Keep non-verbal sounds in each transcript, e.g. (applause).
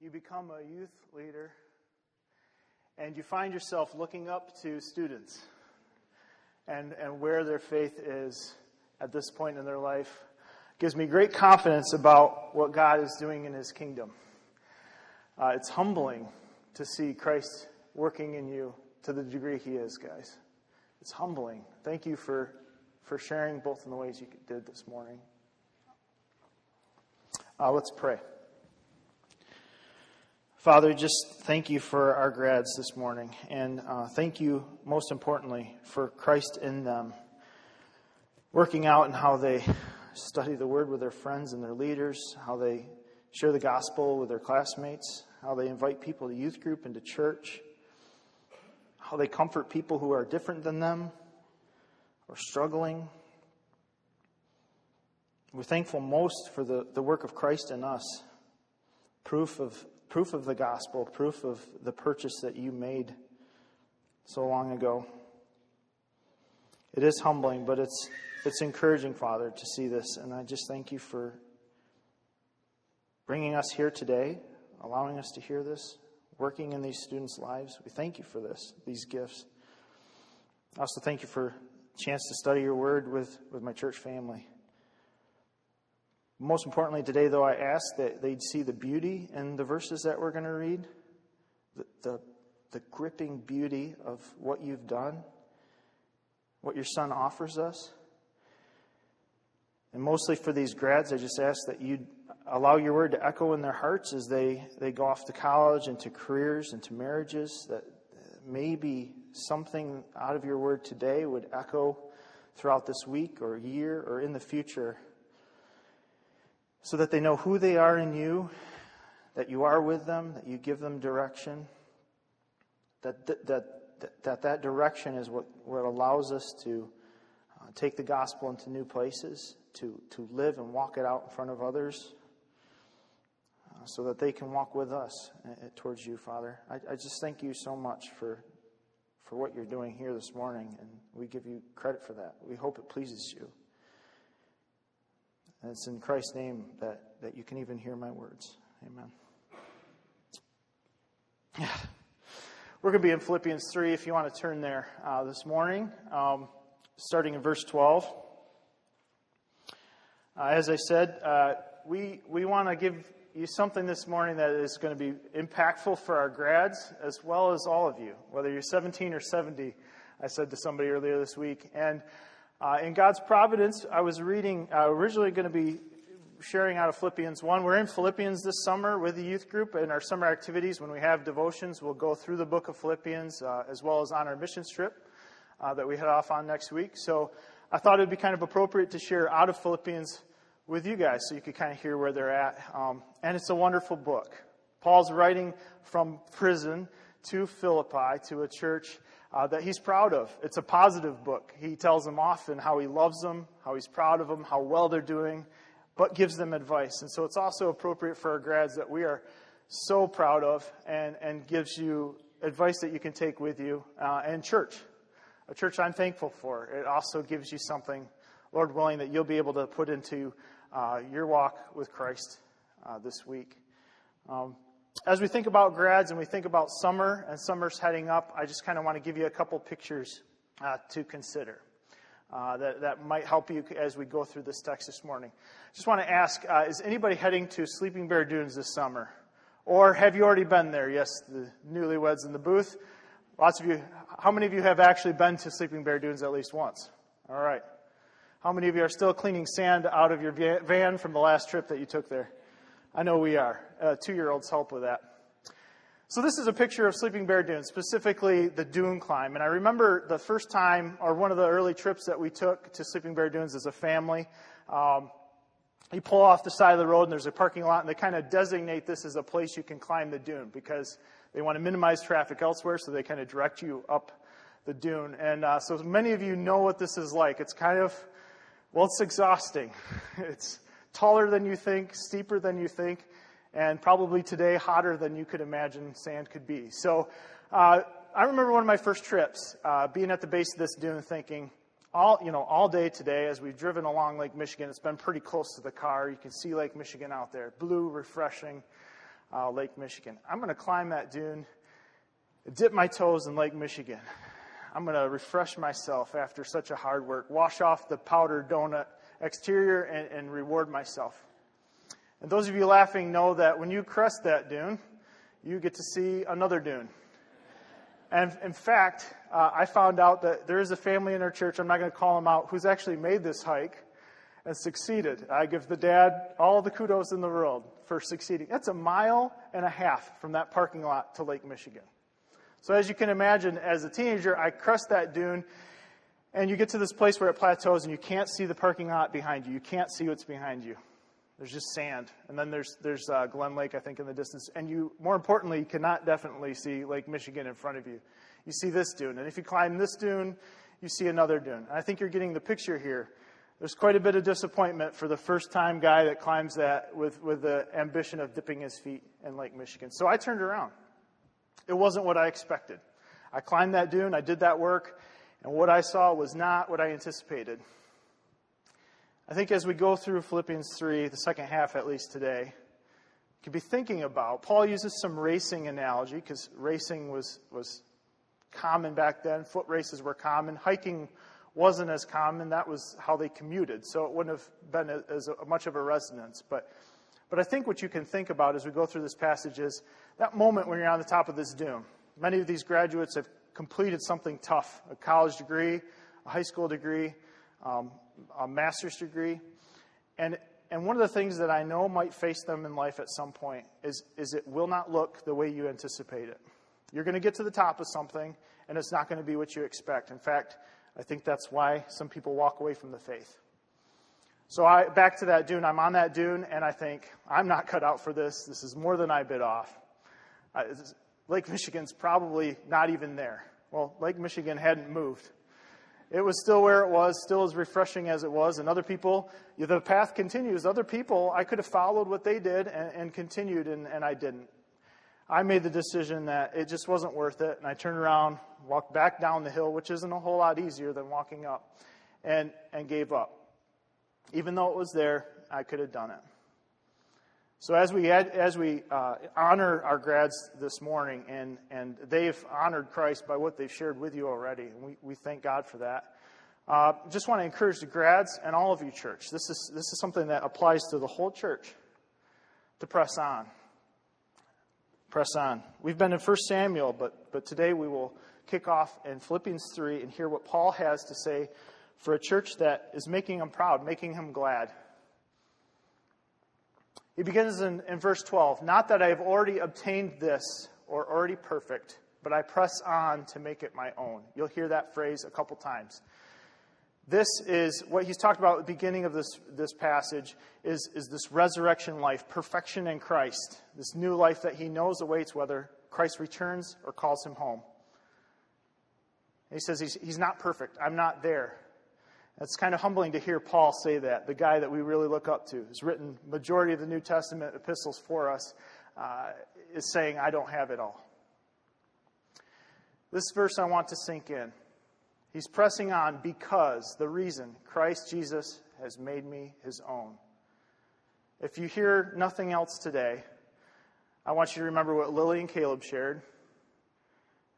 you become a youth leader and you find yourself looking up to students and, and where their faith is at this point in their life gives me great confidence about what God is doing in His kingdom. Uh, it's humbling to see Christ working in you to the degree He is, guys. It's humbling. Thank you for, for sharing both in the ways you did this morning. Uh, let's pray. Father, just thank you for our grads this morning, and uh, thank you, most importantly, for Christ in them, working out in how they study the Word with their friends and their leaders, how they share the gospel with their classmates, how they invite people to youth group and to church, how they comfort people who are different than them or struggling. We're thankful most for the, the work of Christ in us, proof of, proof of the gospel, proof of the purchase that you made so long ago. It is humbling, but it's, it's encouraging, Father, to see this. And I just thank you for bringing us here today, allowing us to hear this, working in these students' lives. We thank you for this, these gifts. I also thank you for a chance to study your word with, with my church family. Most importantly, today, though, I ask that they'd see the beauty in the verses that we're going to read, the, the, the gripping beauty of what you've done, what your son offers us. And mostly for these grads, I just ask that you allow your word to echo in their hearts as they, they go off to college and to careers and to marriages, that maybe something out of your word today would echo throughout this week or year or in the future so that they know who they are in you, that you are with them, that you give them direction, that that, that, that, that direction is what, what allows us to uh, take the gospel into new places, to, to live and walk it out in front of others, uh, so that they can walk with us uh, towards you, Father. I, I just thank you so much for, for what you're doing here this morning, and we give you credit for that. We hope it pleases you. And it's in Christ's name that, that you can even hear my words. Amen. (sighs) We're going to be in Philippians 3 if you want to turn there uh, this morning, um, starting in verse 12. Uh, as I said, uh, we, we want to give you something this morning that is going to be impactful for our grads as well as all of you, whether you're 17 or 70, I said to somebody earlier this week. And uh, in God's providence, I was reading, uh, originally going to be sharing out of Philippians 1. We're in Philippians this summer with the youth group in our summer activities. When we have devotions, we'll go through the book of Philippians uh, as well as on our mission trip uh, that we head off on next week. So I thought it would be kind of appropriate to share out of Philippians with you guys so you could kind of hear where they're at. Um, and it's a wonderful book. Paul's writing from prison to Philippi, to a church uh, that he's proud of. It's a positive book. He tells them often how he loves them, how he's proud of them, how well they're doing, but gives them advice. And so it's also appropriate for our grads that we are so proud of and, and gives you advice that you can take with you. Uh, and church, a church I'm thankful for. It also gives you something, Lord willing, that you'll be able to put into uh, your walk with Christ uh, this week. Um, as we think about grads and we think about summer and summer's heading up, I just kind of want to give you a couple pictures uh, to consider. Uh, that, that might help you as we go through this text this morning. Just want to ask uh, is anybody heading to Sleeping Bear Dunes this summer? Or have you already been there? Yes, the newlyweds in the booth. Lots of you, how many of you have actually been to Sleeping Bear Dunes at least once? All right. How many of you are still cleaning sand out of your van from the last trip that you took there? I know we are. Uh, Two year olds help with that. So, this is a picture of Sleeping Bear Dunes, specifically the dune climb. And I remember the first time, or one of the early trips that we took to Sleeping Bear Dunes as a family. Um, you pull off the side of the road, and there's a parking lot, and they kind of designate this as a place you can climb the dune because they want to minimize traffic elsewhere, so they kind of direct you up the dune. And uh, so many of you know what this is like. It's kind of, well, it's exhausting. (laughs) It's taller than you think, steeper than you think, and probably today hotter than you could imagine sand could be. So uh, I remember one of my first trips, uh, being at the base of this dune, thinking, all you know, all day today as we've driven along Lake Michigan, it's been pretty close to the car. You can see Lake Michigan out there, blue, refreshing. uh, Lake Michigan. I'm going to climb that dune, dip my toes in Lake Michigan. I'm going to refresh myself after such a hard work, wash off the powder donut exterior, and, and reward myself. And those of you laughing know that when you crest that dune, you get to see another dune. And in fact, uh, I found out that there is a family in our church, I'm not going to call them out, who's actually made this hike and succeeded. I give the dad all the kudos in the world for succeeding. That's a mile and a half from that parking lot to Lake Michigan. So, as you can imagine, as a teenager, I crest that dune, and you get to this place where it plateaus, and you can't see the parking lot behind you. You can't see what's behind you. There's just sand, and then there's there's uh, Glen Lake, I think, in the distance. And you, more importantly, cannot definitely see Lake Michigan in front of you. You see this dune, and if you climb this dune, you see another dune. And I think you're getting the picture here. There's quite a bit of disappointment for the first time guy that climbs that with, with the ambition of dipping his feet in Lake Michigan. So I turned around. It wasn't what I expected. I climbed that dune, I did that work, and what I saw was not what I anticipated. I think as we go through Philippians 3, the second half at least today, you could be thinking about. Paul uses some racing analogy because racing was, was common back then. Foot races were common. Hiking wasn't as common. That was how they commuted. So it wouldn't have been as much of a resonance. But, but I think what you can think about as we go through this passage is that moment when you're on the top of this dune. Many of these graduates have completed something tough a college degree, a high school degree, um, a master's degree. And, and one of the things that I know might face them in life at some point is, is it will not look the way you anticipate it. You're going to get to the top of something, and it's not going to be what you expect. In fact, I think that's why some people walk away from the faith. So I back to that dune. I'm on that dune, and I think I'm not cut out for this. This is more than I bit off. Lake Michigan's probably not even there. Well, Lake Michigan hadn't moved. It was still where it was, still as refreshing as it was. And other people, the path continues. Other people, I could have followed what they did and, and continued, and, and I didn't. I made the decision that it just wasn't worth it, and I turned around, walked back down the hill, which isn't a whole lot easier than walking up, and, and gave up. Even though it was there, I could have done it. So as we as we uh, honor our grads this morning, and and they've honored Christ by what they've shared with you already, and we, we thank God for that. Uh, just want to encourage the grads and all of you, church. This is this is something that applies to the whole church. To press on, press on. We've been in 1 Samuel, but but today we will kick off in Philippians three and hear what Paul has to say for a church that is making him proud, making him glad. He begins in, in verse 12 Not that I have already obtained this or already perfect, but I press on to make it my own. You'll hear that phrase a couple times. This is what he's talked about at the beginning of this, this passage is, is this resurrection life, perfection in Christ, this new life that he knows awaits whether Christ returns or calls him home. he says he's, he's not perfect. I'm not there. It's kind of humbling to hear Paul say that, the guy that we really look up to, who's written majority of the New Testament epistles for us, uh, is saying, I don't have it all. This verse I want to sink in. He's pressing on because the reason Christ Jesus has made me his own. If you hear nothing else today, I want you to remember what Lily and Caleb shared.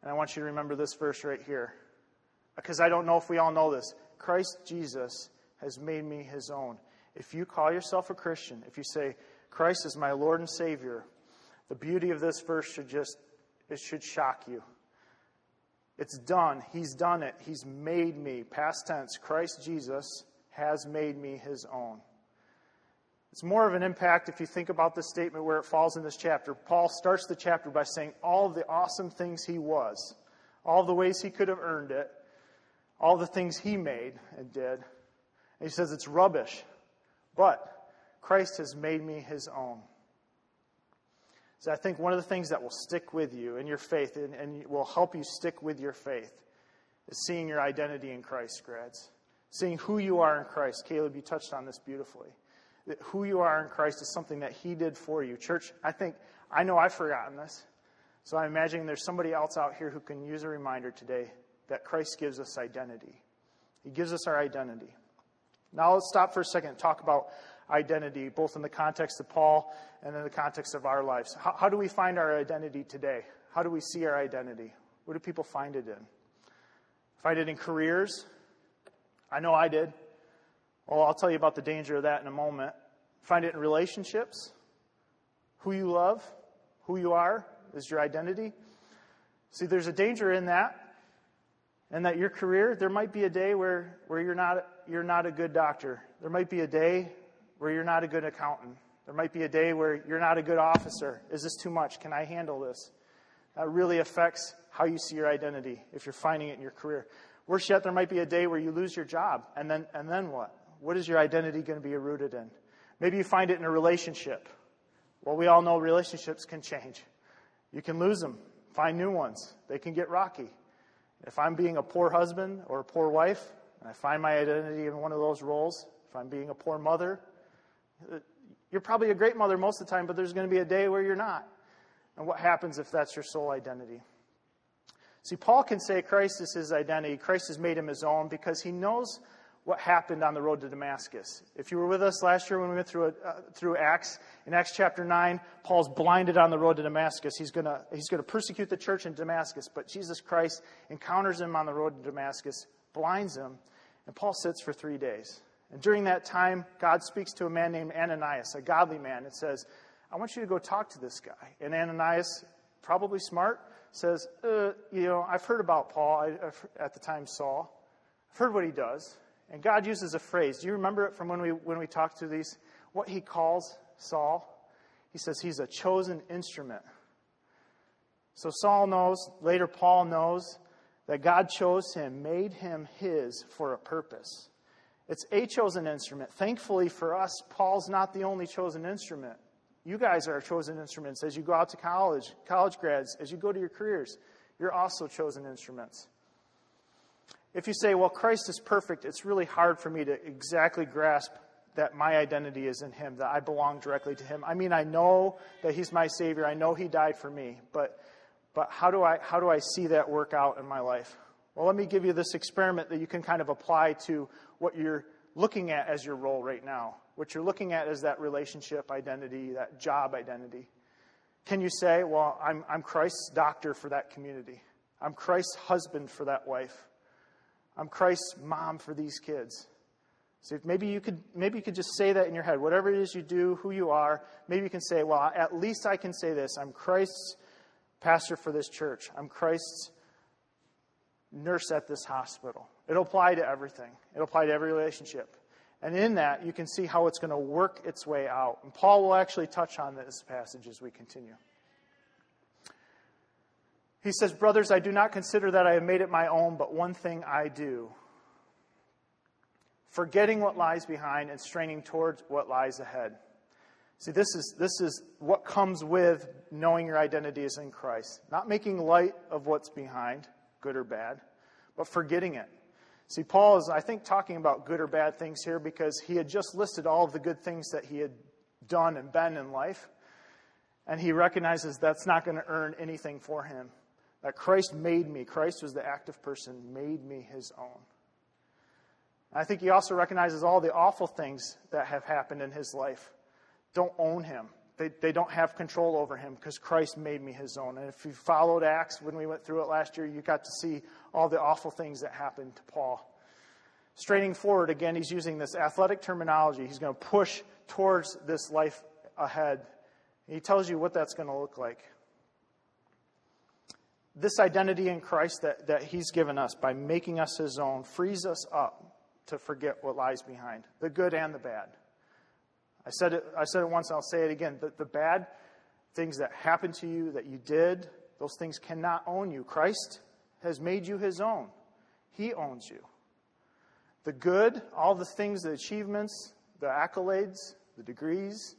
And I want you to remember this verse right here. Because I don't know if we all know this. Christ Jesus has made me his own. If you call yourself a Christian, if you say, Christ is my Lord and Savior, the beauty of this verse should just, it should shock you. It's done. He's done it. He's made me. Past tense, Christ Jesus has made me his own. It's more of an impact if you think about this statement where it falls in this chapter. Paul starts the chapter by saying all the awesome things he was, all the ways he could have earned it, all the things he made and did. And he says it's rubbish, but Christ has made me his own. So I think one of the things that will stick with you in your faith and, and will help you stick with your faith is seeing your identity in Christ, grads. Seeing who you are in Christ. Caleb, you touched on this beautifully. That who you are in Christ is something that he did for you. Church, I think, I know I've forgotten this. So I'm imagining there's somebody else out here who can use a reminder today that Christ gives us identity. He gives us our identity. Now let's stop for a second and talk about identity, both in the context of Paul and in the context of our lives. How, how do we find our identity today? How do we see our identity? Where do people find it in? Find it in careers? I know I did. Well, I'll tell you about the danger of that in a moment. Find it in relationships? Who you love? Who you are is your identity? See, there's a danger in that. And that your career, there might be a day where, where you're, not, you're not a good doctor. There might be a day where you're not a good accountant. There might be a day where you're not a good officer. Is this too much? Can I handle this? That really affects how you see your identity if you're finding it in your career. Worse yet, there might be a day where you lose your job. And then, and then what? What is your identity going to be rooted in? Maybe you find it in a relationship. Well, we all know relationships can change. You can lose them, find new ones. They can get rocky. If I'm being a poor husband or a poor wife, and I find my identity in one of those roles, if I'm being a poor mother, uh, you're probably a great mother most of the time, but there's going to be a day where you're not. And what happens if that's your sole identity? See, Paul can say Christ is his identity. Christ has made him his own because he knows what happened on the road to Damascus. If you were with us last year when we went through, uh, through Acts, in Acts chapter 9, Paul's blinded on the road to Damascus. He's going he's to persecute the church in Damascus, but Jesus Christ encounters him on the road to Damascus, blinds him, and Paul sits for three days. And during that time, God speaks to a man named Ananias, a godly man, and says, I want you to go talk to this guy. And Ananias, probably smart, says, uh, You know, I've heard about Paul, I, at the time Saul. I've heard what he does. And God uses a phrase. Do you remember it from when we, when we talked through these? What he calls Saul? He says he's a chosen instrument. So Saul knows, later Paul knows, that God chose him, made him his for a purpose. It's a chosen instrument. Thankfully for us, Paul's not the only chosen instrument. You guys are chosen instruments as you go out to college, college grads, as you go to your careers. You're also chosen instruments. If you say, well, Christ is perfect, it's really hard for me to exactly grasp that my identity is in Him, that I belong directly to Him. I mean, I know that He's my Savior, I know He died for me, but, but how, do I, how do I see that work out in my life? Well, let me give you this experiment that you can kind of apply to what you're looking at as your role right now. What you're looking at is that relationship identity, that job identity. Can you say, well, I'm, I'm Christ's doctor for that community? I'm Christ's husband for that wife? I'm Christ's mom for these kids. So maybe you could maybe you could just say that in your head. Whatever it is you do, who you are, maybe you can say, well, at least I can say this. I'm Christ's pastor for this church. I'm Christ's nurse at this hospital. It'll apply to everything. It'll apply to every relationship. And in that, you can see how it's going to work its way out. And Paul will actually touch on this passage as we continue. He says, Brothers, I do not consider that I have made it my own, but one thing I do. Forgetting what lies behind and straining towards what lies ahead. See, this is, this is what comes with knowing your identity is in Christ. Not making light of what's behind, good or bad, but forgetting it. See, Paul is, I think, talking about good or bad things here because he had just listed all of the good things that he had done and been in life. And he recognizes that's not going to earn anything for him. That Christ made me, Christ was the active person, made me his own. I think he also recognizes all the awful things that have happened in his life. Don't own him. They, they don't have control over him because Christ made me his own. And if you followed Acts when we went through it last year, you got to see all the awful things that happened to Paul. Straining forward, again, he's using this athletic terminology. He's going to push towards this life ahead. He tells you what that's going to look like this identity in Christ that, that He's given us by making us His own frees us up to forget what lies behind the good and the bad. I said it, I said it once, and I'll say it again. The, the bad things that happened to you, that you did, those things cannot own you. Christ has made you His own, He owns you. The good, all the things, the achievements, the accolades, the degrees,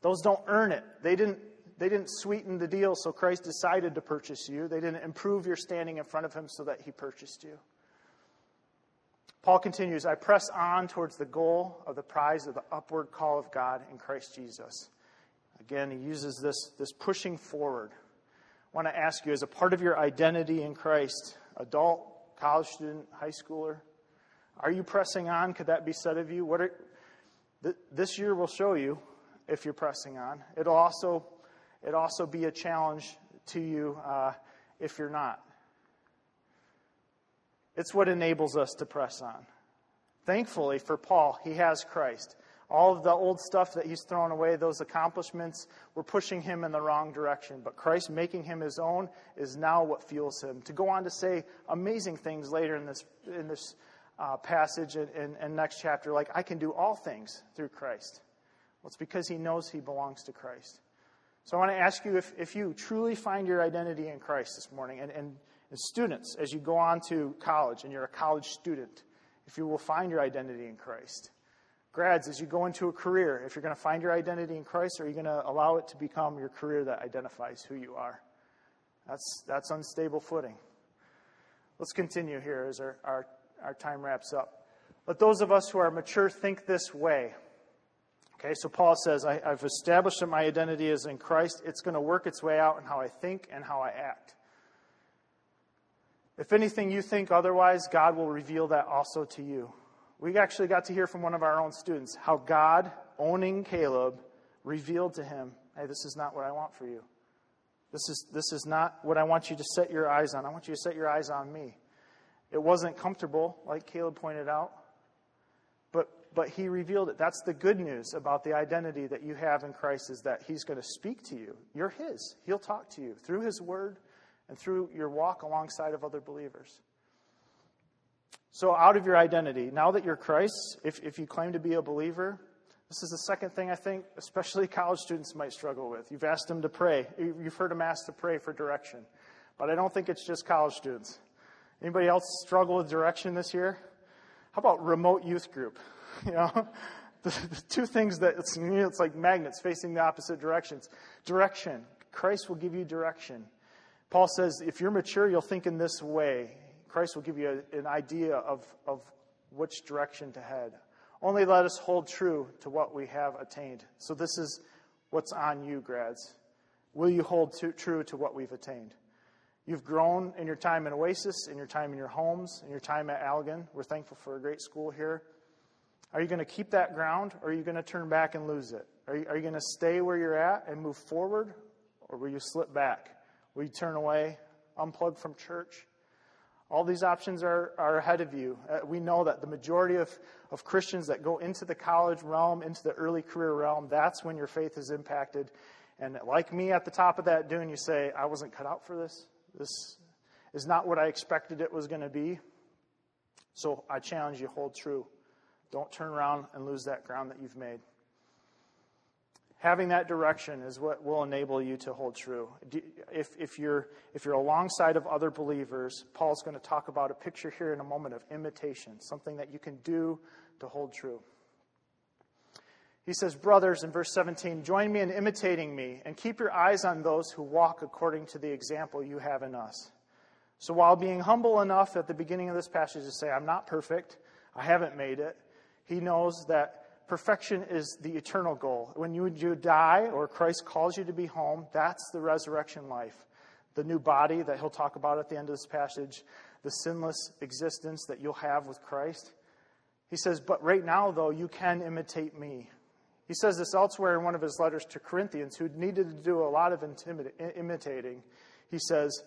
those don't earn it. They didn't they didn't sweeten the deal so Christ decided to purchase you. They didn't improve your standing in front of him so that he purchased you. Paul continues, I press on towards the goal of the prize of the upward call of God in Christ Jesus. Again, he uses this, this pushing forward. I want to ask you, as a part of your identity in Christ, adult, college student, high schooler, are you pressing on? Could that be said of you? What are, Th- this year will show you if you're pressing on. It'll also, it'll also be a challenge to you uh, if you're not. It's what enables us to press on. Thankfully for Paul, he has Christ. All of the old stuff that he's thrown away, those accomplishments, were pushing him in the wrong direction. But Christ making him his own is now what fuels him. To go on to say amazing things later in this, in this uh, passage and, and, and next chapter, like, I can do all things through Christ. Well, it's because he knows he belongs to Christ. So I want to ask you if, if you truly find your identity in Christ this morning, and, and, and students, as you go on to college and you're a college student, if you will find your identity in Christ. Grads, as you go into a career, if you're going to find your identity in Christ, are you going to allow it to become your career that identifies who you are? That's, that's unstable footing. Let's continue here as our, our, our time wraps up. Let those of us who are mature think this way. Okay, so Paul says, I, have established that my identity is in Christ. It's going to work its way out in how I think and how I act. If anything you think otherwise, God will reveal that also to you. We actually got to hear from one of our own students how God, owning Caleb, revealed to him, hey, this is not what I want for you. This is, this is not what I want you to set your eyes on. I want you to set your eyes on me. It wasn't comfortable, like Caleb pointed out, but, but he revealed it. That's the good news about the identity that you have in Christ is that he's going to speak to you. You're his. He'll talk to you through his word and through your walk alongside of other believers. So, out of your identity, now that you're Christ, if, if you claim to be a believer, this is the second thing I think, especially (laughs) college students might struggle with. You've asked them to pray. You've heard them ask to pray for direction. But I don't think it's just college students. Anybody else struggle with direction this year? How about remote youth group? (laughs) You know, the, the two things that it's, it's like magnets facing the opposite directions. Direction. Christ will give you direction. Paul says, if you're mature, you'll think in this way. Christ will give you a, an idea of, of which direction to head. Only let us hold true to what we have attained. So, this is what's on you, grads. Will you hold to, true to what we've attained? You've grown in your time in Oasis, in your time in your homes, in your time at Allegan. We're thankful for a great school here. Are you going to keep that ground, or are you going to turn back and lose it? Are you, are you going to stay where you're at and move forward, or will you slip back? Will you turn away, unplug from church? All these options are, are ahead of you. Uh, we know that the majority of, of Christians that go into the college realm, into the early career realm, that's when your faith is impacted. And like me at the top of that dune, you say, I wasn't cut out for this. This is not what I expected it was going to be. So I challenge you, hold true. Don't turn around and lose that ground that you've made having that direction is what will enable you to hold true. If, if, you're, if you're alongside of other believers, Paul's going to talk about a picture here in a moment of imitation, something that you can do to hold true. He says, Brothers, in verse 17, join me in imitating me and keep your eyes on those who walk according to the example you have in us. So while being humble enough at the beginning of this passage to say, I'm not perfect, I haven't made it, he knows that perfection is the eternal goal. When you, you die or Christ calls you to be home, that's the resurrection life. The new body that he'll talk about at the end of this passage, the sinless existence that you'll have with Christ. He says, But right now, though, you can imitate me. He says this elsewhere in one of his letters to Corinthians, who needed to do a lot of imitating. He says,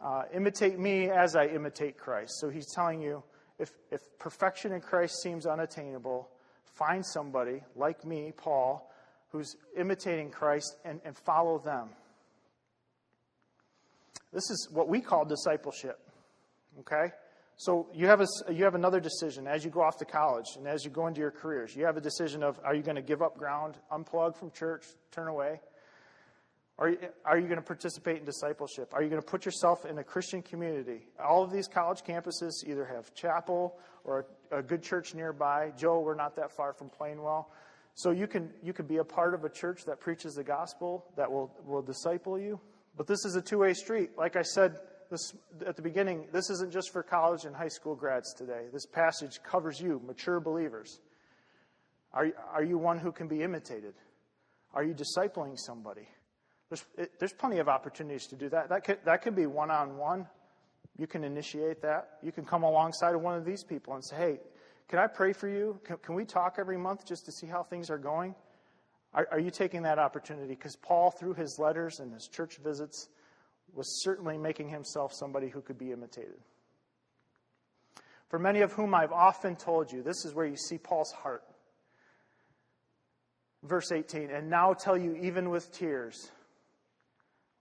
uh, Imitate me as I imitate Christ. So he's telling you, if, if perfection in Christ seems unattainable, find somebody like me, Paul, who's imitating Christ and, and follow them. This is what we call discipleship. Okay? So you have, a, you have another decision as you go off to college and as you go into your careers. You have a decision of are you going to give up ground, unplug from church, turn away? Are you, are you going to participate in discipleship? Are you going to put yourself in a Christian community? All of these college campuses either have chapel or a, a good church nearby. Joe, we're not that far from Plainwell. So you can, you can be a part of a church that preaches the gospel, that will, will disciple you. But this is a two way street. Like I said this, at the beginning, this isn't just for college and high school grads today. This passage covers you, mature believers. Are, are you one who can be imitated? Are you discipling somebody? There's, it, there's plenty of opportunities to do that. That could, that could be one on one. You can initiate that. You can come alongside of one of these people and say, hey, Can I pray for you? Can, can we talk every month just to see how things are going? Are, are you taking that opportunity? Because Paul, through his letters and his church visits, was certainly making himself somebody who could be imitated. For many of whom I've often told you, this is where you see Paul's heart. Verse 18, and now tell you, even with tears,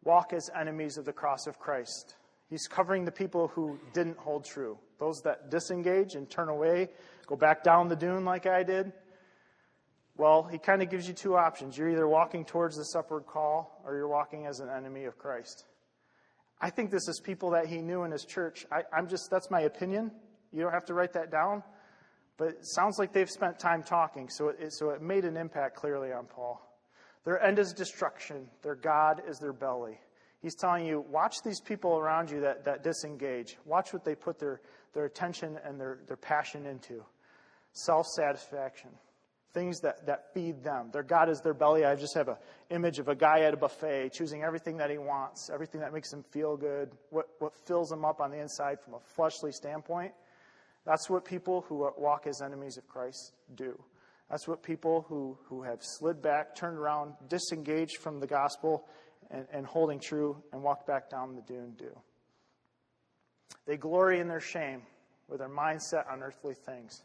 walk as enemies of the cross of Christ. He's covering the people who didn't hold true, those that disengage and turn away, go back down the dune like I did. Well, he kind of gives you two options. You're either walking towards this upward call or you're walking as an enemy of Christ. I think this is people that he knew in his church. I, am just, that's my opinion. You don't have to write that down. But it sounds like they've spent time talking, so it, so it made an impact clearly on Paul. Their end is destruction, their God is their belly. He's telling you, watch these people around you that, that disengage. Watch what they put their, their attention and their, their passion into self satisfaction things that, that feed them. Their God is their belly. I just have an image of a guy at a buffet choosing everything that he wants, everything that makes him feel good, what, what fills him up on the inside from a fleshly standpoint. That's what people who walk as enemies of Christ do. That's what people who, who have slid back, turned around, disengaged from the gospel, and, and holding true and walked back down the dune do. They glory in their shame with their mindset on earthly things.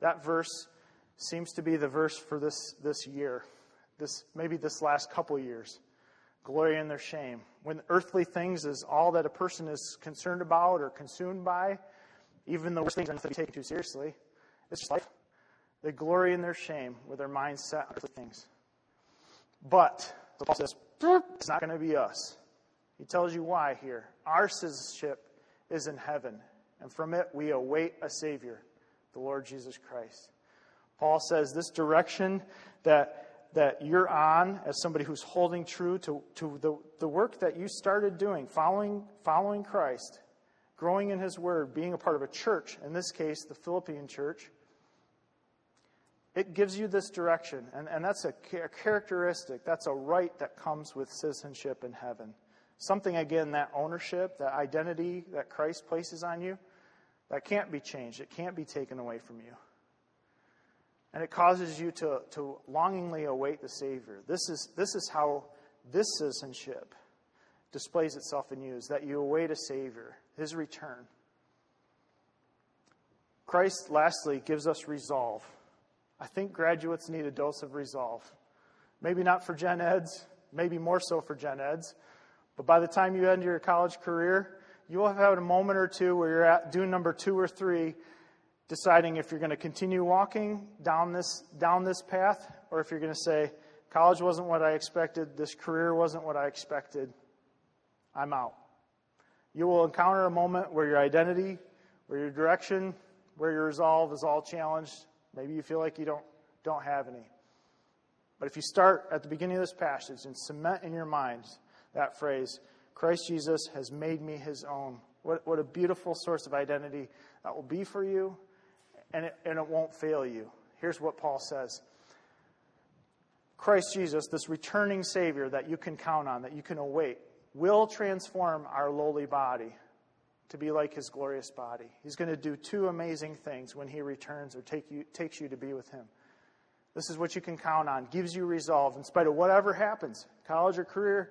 That verse seems to be the verse for this, this year, this, maybe this last couple years. Glory in their shame. When earthly things is all that a person is concerned about or consumed by, even the worst things are not to be taken too seriously. It's just life. They glory in their shame with their minds set on things. But, so Paul says, it's not going to be us. He tells you why here. Our citizenship is in heaven, and from it we await a Savior, the Lord Jesus Christ. Paul says this direction that, that you're on as somebody who's holding true to, to the, the work that you started doing, following, following Christ, growing in His Word, being a part of a church, in this case, the Philippian church, it gives you this direction. And, and that's a, characteristic, that's a right that comes with citizenship in heaven. Something, again, that ownership, that identity that Christ places on you, that can't be changed. It can't be taken away from you. And it causes you to, to longingly await the Savior. This is, this is how this citizenship displays itself in you, is that you await a Savior, His return. Christ, lastly, gives us resolve. I think graduates need a dose of resolve. Maybe not for gen eds, maybe more so for gen eds. But by the time you end your college career, you will have had a moment or two where you're at dune number two or three deciding if you're going to continue walking down this, down this path or if you're going to say, college wasn't what I expected, this career wasn't what I expected, I'm out. You will encounter a moment where your identity, where your direction, where your resolve is all challenged. Maybe you feel like you don't, don't have any. But if you start at the beginning of this passage and cement in your mind that phrase, Christ Jesus has made me his own, what, what a beautiful source of identity that will be for you and it, and it won't fail you. Here's what Paul says Christ Jesus, this returning Savior that you can count on, that you can await, will transform our lowly body to be like his glorious body. He's going to do two amazing things when he returns or take you, takes you to be with him. This is what you can count on, gives you resolve in spite of whatever happens college or career,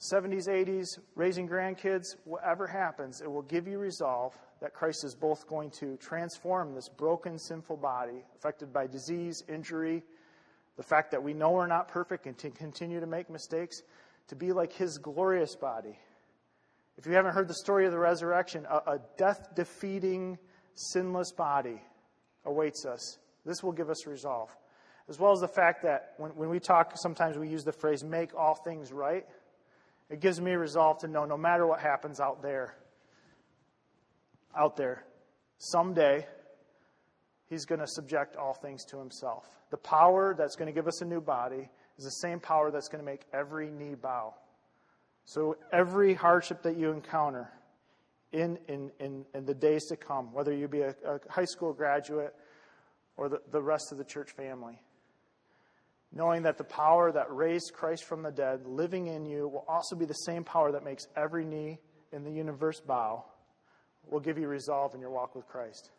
70s, 80s, raising grandkids, whatever happens, it will give you resolve that Christ is both going to transform this broken, sinful body affected by disease, injury, the fact that we know we're not perfect and to continue to make mistakes, to be like his glorious body. If you haven't heard the story of the resurrection, a, a death defeating, sinless body awaits us. This will give us resolve. As well as the fact that when, when we talk, sometimes we use the phrase, make all things right. It gives me resolve to know no matter what happens out there, out there, someday, he's going to subject all things to himself. The power that's going to give us a new body is the same power that's going to make every knee bow. So every hardship that you encounter in, in, in, in the days to come, whether you be a, a high school graduate or the, the rest of the church family, knowing that the power that raised Christ from the dead living in you will also be the same power that makes every knee in the universe bow, will give you resolve in your walk with Christ.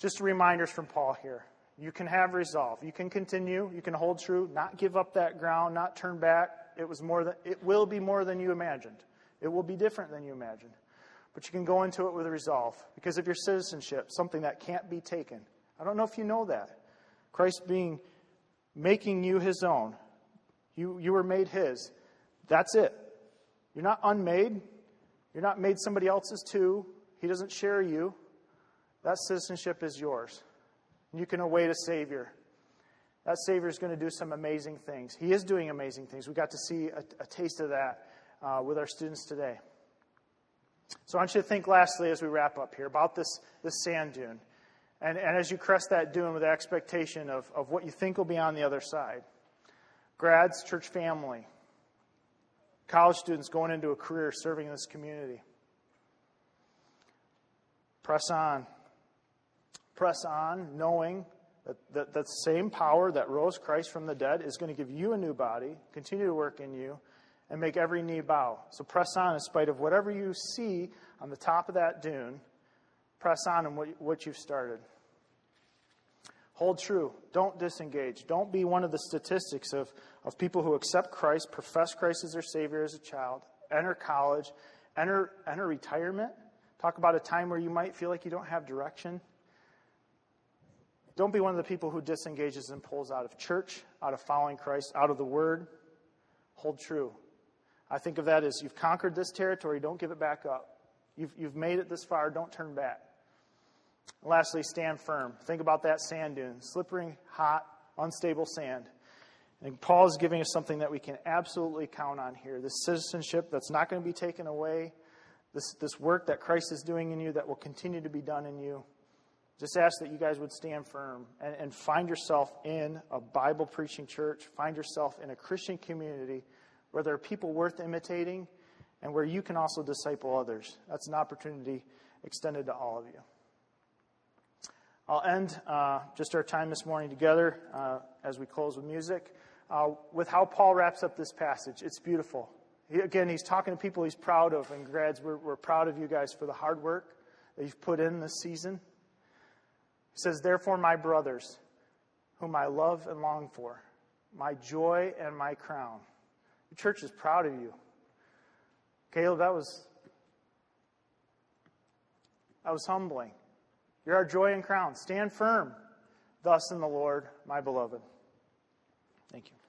just reminders from Paul here. You can have resolve. You can continue. You can hold true, not give up that ground, not turn back. It was more than it will be more than you imagined. It will be different than you imagined. But you can go into it with resolve because of your citizenship, something that can't be taken. I don't know if you know that. Christ being making you his own. You you were made his. That's it. You're not unmade. You're not made somebody else's too. He doesn't share you. That citizenship is yours. And you can await a Savior. That Savior is going to do some amazing things. He is doing amazing things. We got to see a, a taste of that uh, with our students today. So I want you to think lastly as we wrap up here about this, this sand dune. And, and as you crest that dune with the expectation of, of what you think will be on the other side. Grads, church family, college students going into a career serving this community. Press on. Press on, knowing that, that, that same power that rose Christ from the dead is going to give you a new body, continue to work in you, and make every knee bow. So press on in spite of whatever you see on the top of that dune. Press on in what, what you've started. Hold true. Don't disengage. Don't be one of the statistics of, of people who accept Christ, profess Christ as their Savior as a child, enter college, enter, enter retirement. Talk about a time where you might feel like you don't have direction. Don't be one of the people who disengages and pulls out of church, out of following Christ, out of the Word. Hold true. I think of that as you've conquered this territory, don't give it back up. You've, you've made it this far, don't turn back. Lastly, stand firm. Think about that sand dune, slippery, hot, unstable sand. And Paul is giving us something that we can absolutely count on here this citizenship that's not going to be taken away, this, this work that Christ is doing in you that will continue to be done in you. Just ask that you guys would stand firm and, and find yourself in a Bible preaching church, find yourself in a Christian community where there are people worth imitating and where you can also disciple others. That's an opportunity extended to all of you. I'll end uh, just our time this morning together uh, as we close with music uh, with how Paul wraps up this passage. It's beautiful. He, again, he's talking to people he's proud of, and grads, we're, we're proud of you guys for the hard work that you've put in this season. He says, Therefore, my brothers, whom I love and long for, my joy and my crown. The church is proud of you. Caleb, that was that was humbling. You're our joy and crown. Stand firm thus in the Lord, my beloved. Thank you.